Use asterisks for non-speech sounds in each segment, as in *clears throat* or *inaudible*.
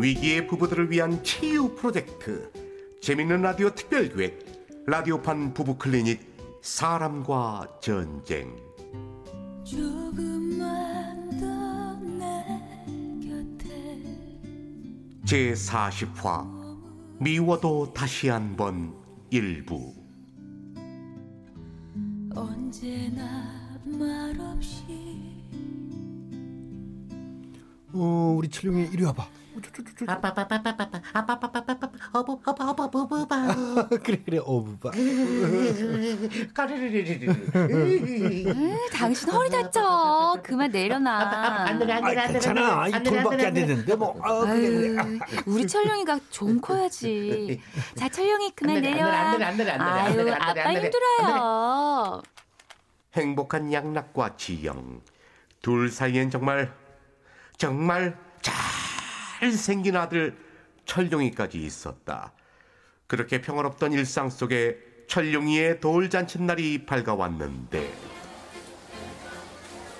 위기의 부부들을 위한 치유 프로젝트 재밌는 라디오 특별기획 라디오판 부부 클리닉 사람과 전쟁. 제 40화 미워도 다시 한번 일부. 언제나 말없이 어 우리 철룡이 이리 와봐 아빠빠빠빠빠빠. 아빠빠빠빠빠. 어부 어부 어부 어부 바 *laughs* 그래 그래 어부바 당신 허리 다쳐. 그만 내려놔. 안 내려 안 내려 안 내려 괜찮아. 이 돌밖에 안 되는데 뭐. 아, 그래, 그래. 아유, 우리 철룡이가 좀 커야지. 자 철룡이 그만 안 내려, 내려. 안 내려, 안 내려, 안 내려, 안 아유 내려, 안 내려, 아빠 안 내려. 힘들어요. 행복한 양락과 지영. 둘 사이엔 정말 정말 잘 생긴 아들 철룡이까지 있었다. 그렇게 평화롭던 일상 속에 철룡이의 돌잔칫날이 밝아왔는데.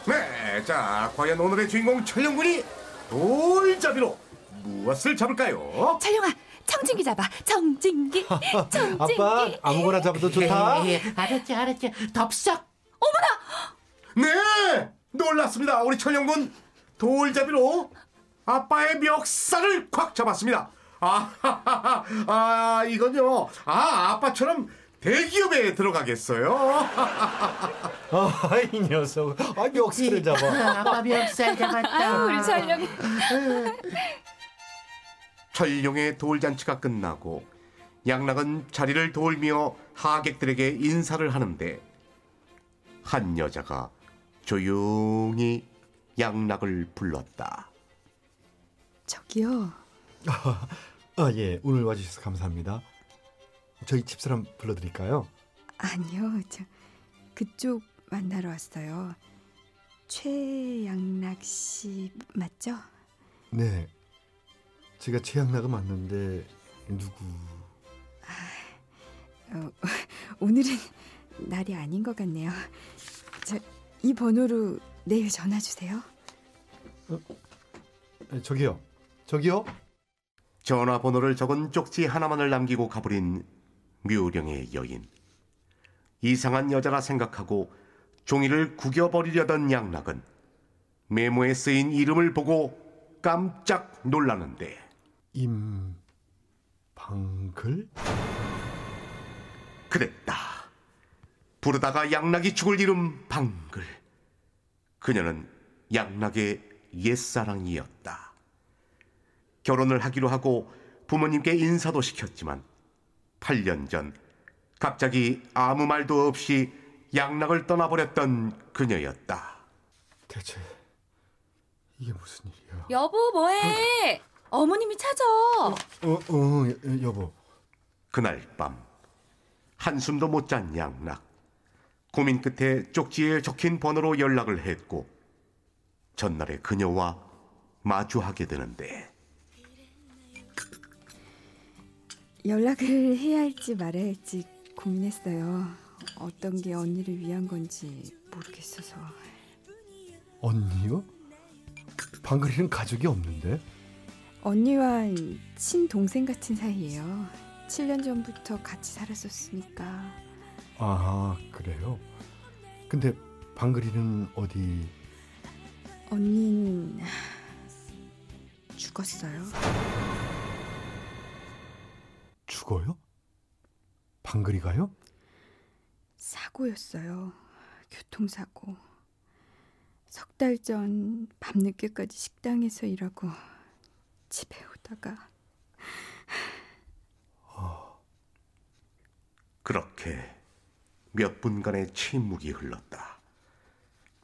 네, 자 과연 오늘의 주인공 철룡군이 돌잡이로 무엇을 잡을까요? 철룡아 청진기 잡아. 청진기 *laughs* 청진기. 아빠 아무거나 잡아도 좋다. 예, 예, 알았지 알았지. 덥석. 네, 놀랐습니다. 우리 철룡군 돌잡이로 아빠의 멱살을 콱 잡았습니다. 아, *laughs* 아 이건요. 아, 아빠처럼 대기업에 들어가겠어요. *laughs* 아 이 녀석 아 멱살을 잡아 아빠 멱살 잡았다 아유 우리 철룡이 철룡의 *laughs* 돌잔치가 끝나고 양락은 자리를 돌며 하객들에게 인사를 하는데 한 여자가 조용히 양락을 불렀다. 저기요. 아 예 오늘 와주셔서 감사합니다 저희 집사람 불러드릴까요 아니요. 저 그쪽 만나러 왔어요. 최양락 씨 맞죠? 네 제가 최양락은 맞는데 누구 어, 오늘은 날이 아닌 것 같네요. 저 이 번호로 내일 전화 주세요. 에, 저기요 저기요 전화번호를 적은 쪽지 하나만을 남기고 가버린 묘령의 여인. 이상한 여자라 생각하고 종이를 구겨버리려던 양락은 메모에 쓰인 이름을 보고 깜짝 놀라는데 임방글 그랬다. 부르다가 양락이 죽을 이름 방글. 그녀는 양락의 옛사랑이었다. 결혼을 하기로 하고 부모님께 인사도 시켰지만 8년 전 갑자기 아무 말도 없이 양락을 떠나버렸던 그녀였다. 대체 이게 무슨 일이야 여보 뭐해 어머님이 찾아 어, 어, 여- 여보. 그날 밤 한숨도 못 잔 양락. 고민 끝에 쪽지에 적힌 번호로 연락을 했고 전날에 그녀와 마주하게 되는데 연락을 *laughs* 해야 할지 말아야 할지 고민했어요. 어떤 게 언니를 위한 건지 모르겠어서. 언니요? 방글이는 가족이 없는데? 언니와 친동생 같은 사이예요. 7년 전부터 같이 살았었으니까. 아, 그래요? 근데 방글이는 어디... 언니는 죽었어요. 죽어요? 방글이가요? 사고였어요. 교통사고. 석 달 전 밤늦게까지 식당에서 일하고 집에 오다가 그렇게 몇 분간의 침묵이 흘렀다.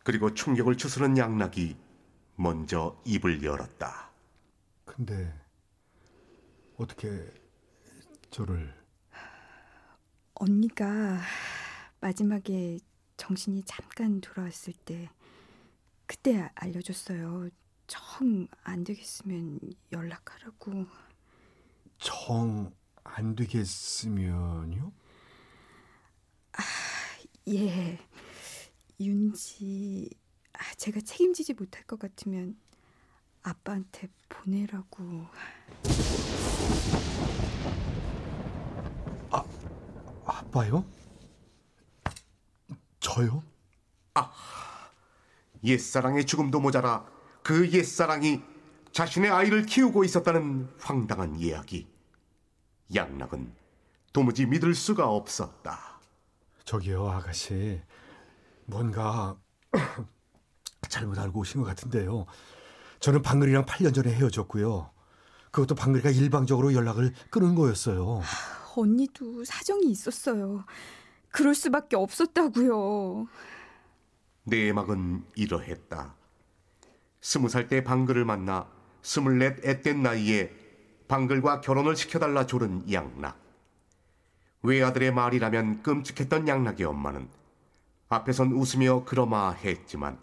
그리고 충격을 추스른 양락이 먼저 입을 열었다. 근데 어떻게 저를... 언니가 마지막에 정신이 잠깐 돌아왔을 때 그때 알려줬어요. 정 안 되겠으면 연락하라고. 정 안 되겠으면요? 예. 윤지 아, 제가 책임지지 못할 것 같으면 아빠한테 보내라고. 아빠요? 저요? 옛사랑의 죽음도 모자라 그 옛사랑이 자신의 아이를 키우고 있었다는 황당한 이야기. 양락은 도무지 믿을 수가 없었다. 저기요, 아가씨. 뭔가 *clears throat* 잘못 알고 오신 것 같은데요. 저는 방글이랑 8년 전에 헤어졌고요. 그것도 방글이가 일방적으로 연락을 끊은 거였어요. 언니도 사정이 있었어요. 그럴 수밖에 없었다고요. 내 막은 이러했다. 스무 살 때 방글을 만나 스물넷 앳된 나이에 방글과 결혼을 시켜달라 조른 양락. 외아들의 말이라면 끔찍했던 양락의 엄마는 앞에선 웃으며 그러마 했지만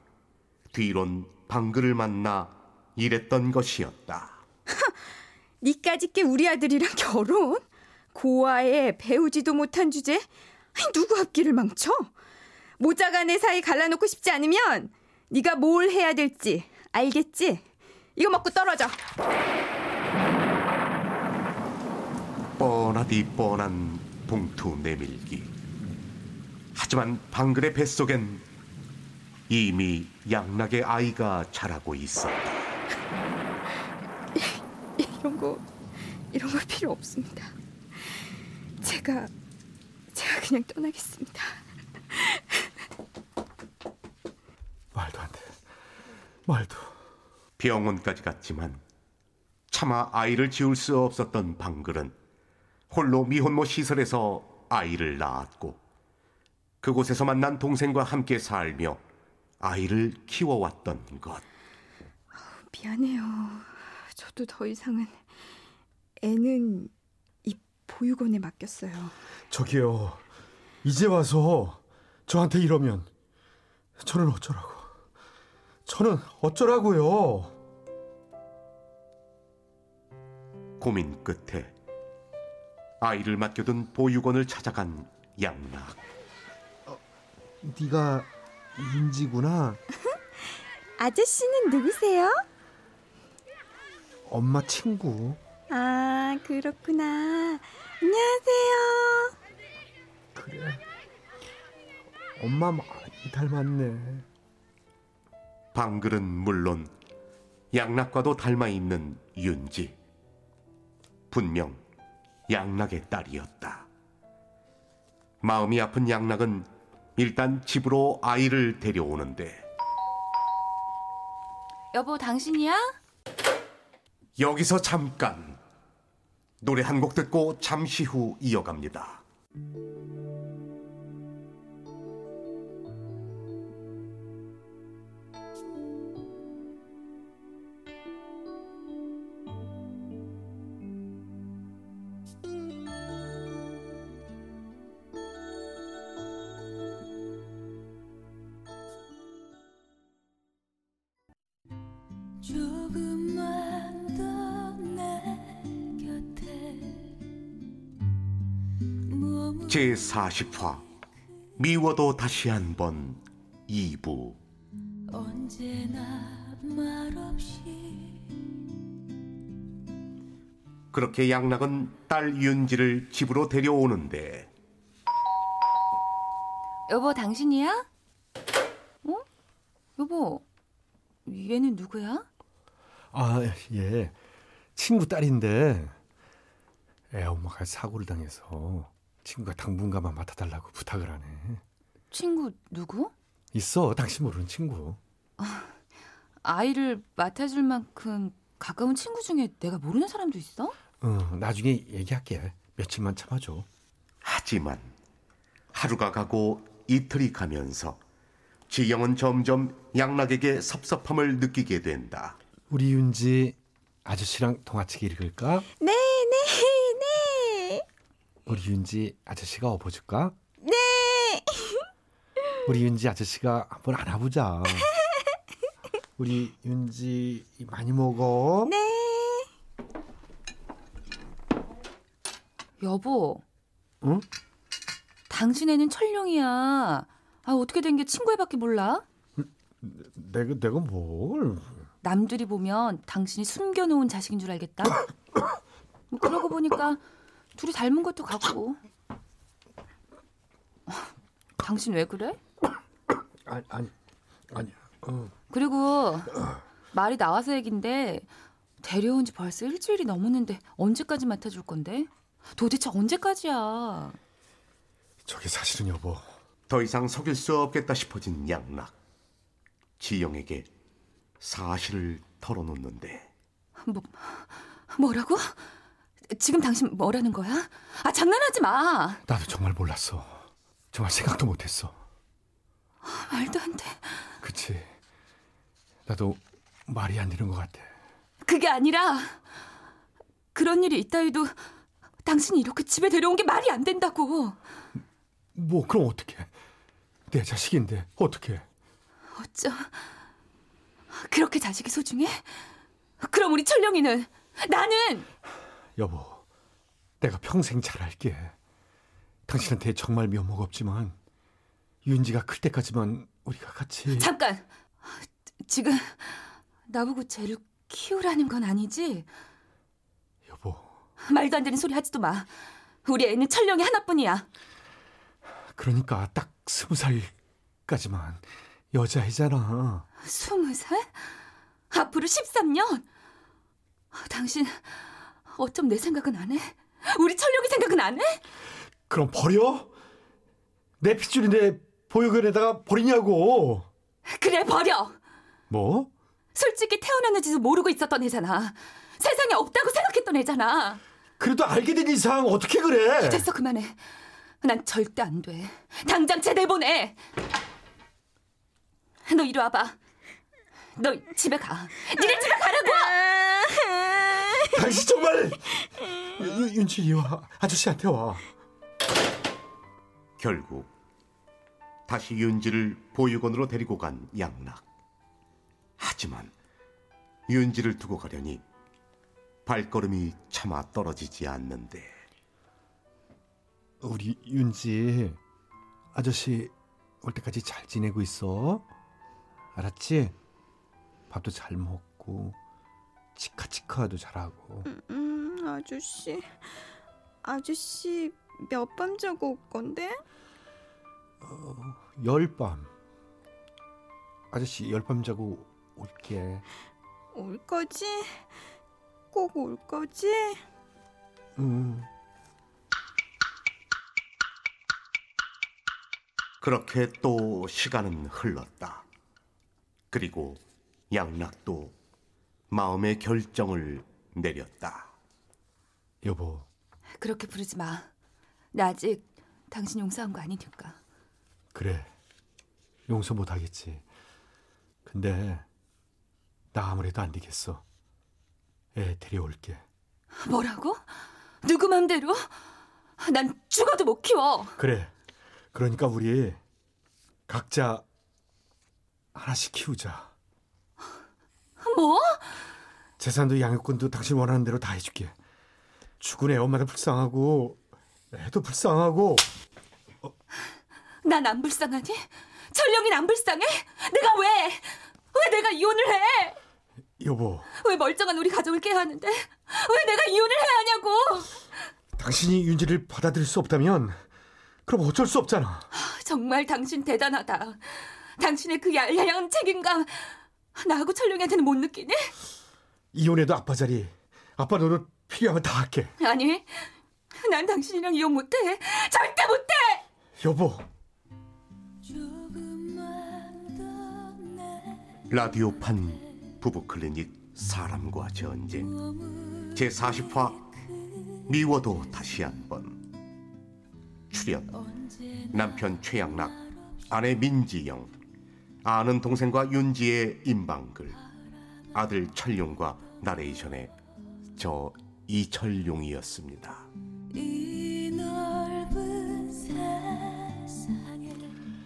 뒤론 방글을 만나 이랬던 것이었다. 니까짓 게 우리 아들이랑 결혼? 고아에 배우지도 못한 주제? 누구 앞길을 망쳐? 모자간의 사이 갈라놓고 싶지 않으면 네가 뭘 해야 될지 알겠지? 이거 먹고 떨어져. 뻔하디 뻔한 봉투 내밀기. 하지만 방글의 뱃속엔 이미 양락의 아이가 자라고 있었다. *laughs* 이런 거 이런 거 필요 없습니다. 제가 제가 그냥 떠나겠습니다. 말도 안 돼. 말도. 병원까지 갔지만 차마 아이를 지울 수 없었던 방글은 홀로 미혼모 시설에서 아이를 낳았고 그곳에서 만난 동생과 함께 살며 아이를 키워왔던 것. 미안해요. 저도 더 이상은 애는 이 보육원에 맡겼어요. 저기요. 이제 와서 저한테 이러면 저는 어쩌라고. 저는 어쩌라고요. 고민 끝에 아이를 맡겨둔 보육원을 찾아간 양락. 네가 윤지구나. *laughs* 아저씨는 누구세요? 엄마 친구. 아 그렇구나. 안녕하세요. 그래. 엄마 많이 닮았네. 방글은 물론 양락과도 닮아 있는 윤지. 분명 양락의 딸이었다. 마음이 아픈 양락은 일단 집으로 아이를 데려오는데 여보, 당신이야? 여기서 잠깐 노래 한 곡 듣고 잠시 후 이어갑니다. 조금만 제 40화 미워도 다시 한번 2부 언제나 말없이 그렇게 양락은 딸 윤지를 집으로 데려오는데 여보, 당신이야? 어? 여보, 얘는 누구야? 아, 예. 친구 딸인데 애 엄마가 사고를 당해서 친구가 당분간만 맡아달라고 부탁을 하네. 친구 누구? 있어, 당신 모르는 친구. 아이를 맡아줄 만큼 가까운 친구 중에 내가 모르는 사람도 있어? 어, 나중에 얘기할게. 며칠만 참아줘. 하지만 하루가 가고 이틀이 가면서 지영은 점점 양락에게 섭섭함을 느끼게 된다. 우리 윤지 아저씨랑 동화책 읽을까? 네. 우리 윤지 아저씨가 업어줄까? 네. *laughs* 우리 윤지 아저씨가 한번 안아보자. *laughs* 우리 윤지 많이 먹어. 네. 여보, 응? 당신 애는 철룡이야. 아, 어떻게 된 게 친구 애밖에 몰라? 내가 내가 뭘? 남들이 보면 당신이 숨겨놓은 자식인 줄 알겠다. *coughs* 뭐 그러고 보니까 둘이 닮은 것도 같고. 어, 당신 왜 그래? 아니 아니 아니. 어. 그리고 말이 나와서 얘긴데 데려온 지 벌써 일주일이 넘었는데 언제까지 맡아줄 건데? 도대체 언제까지야? 저게 사실은 여보. 더 이상 속일 수 없겠다 싶어진 양락. 지영에게 사실을 털어놓는데 뭐 뭐라고? 지금 당신 뭐라는 거야? 아 장난하지 마. 나도 정말 몰랐어. 정말 생각도 못했어. 말도 안 돼. 그치. 나도 말이 안 되는 것 같아. 그게 아니라 그런 일이 있다 해도 당신이 이렇게 집에 데려온 게 말이 안 된다고. 뭐 그럼 어떡해. 내 자식인데 어떡해. 어쩜 그렇게 자식이 소중해? 그럼 우리 철령이는 나는 여보, 내가 평생 잘할게. 당신한테 정말 면목 없지만 윤지가 클 때까지만 우리가 같이 잠깐 지금 나보고 쟤를 키우라는 건 아니지? 여보, 말도 안 되는 소리 하지도 마. 우리 애는 철령이 하나뿐이야. 그러니까 딱 스무 살까지만 여자애잖아. 스무 살? 앞으로 13년? 당신 어쩜 내 생각은 안 해? 우리 철령이 생각은 안 해? 그럼 버려? 내 핏줄인데 보육원에다가 버리냐고. 그래 버려. 뭐? 솔직히 태어났는지도 모르고 있었던 애잖아. 세상에 없다고 생각했던 애잖아. 그래도 알게 된 이상 어떻게 그래? 됐어 그만해. 난 절대 안 돼. 당장 쟤 내보내. 너 이리 와봐. 너 집에 가. 니네 집에 가라고. *laughs* 당신 정말 윤- 윤지 이리 와 아저씨한테 와. 결국 다시 윤지를 보육원으로 데리고 간 양락. 하지만 윤지를 두고 가려니 발걸음이 차마 떨어지지 않는데 우리 윤지 아저씨 올 때까지 잘 지내고 있어. 알았지? 밥도 잘 먹고 치카치카도 잘하고. 음, 아저씨. 아저씨 몇 밤 자고 올 건데? 열밤. 아저씨 열 밤 자고 올게. 올 거지? 꼭 올 거지? 음. 그렇게 또 시간은 흘렀다. 그리고 양락도 마음의 결정을 내렸다. 여보, 그렇게 부르지 마. 나 아직 당신 용서한 거 아니니까. 그래. 용서 못 하겠지. 근데 나 아무래도 안 되겠어. 애 데려올게. 뭐라고? 누구 맘대로? 난 죽어도 못 키워. 그래. 그러니까 우리 각자 하나씩 키우자. 뭐? 재산도 양육권도 당신 원하는 대로 다 해줄게. 죽은 애 엄마도 불쌍하고 애도 불쌍하고 난안 불쌍하니? 철령이는 안 불쌍해? 내가 왜? 왜 내가 이혼을 해? 여보 왜 멀쩡한 우리 가정을 깨야 하는데? 왜 내가 이혼을 해야 하냐고? 당신이 윤지를 받아들일 수 없다면 그럼 어쩔 수 없잖아. 정말 당신 대단하다. 당신의 그 야양한 책임감 나하고 철령이한테는 못 느끼니? 이혼해도 아빠 자리 아빠 노릇 필요하면 다 할게. 아니, 난 당신이랑 이혼 못해. 절대 못해. 여보 라디오판 부부 클리닉 사람과 전쟁 제 40화 미워도 다시 한번 출연 남편 최양락 아내 민지영 아는 동생과 윤지의 임방글 아들 철용과 나레이션의 저 이철용이었습니다. 이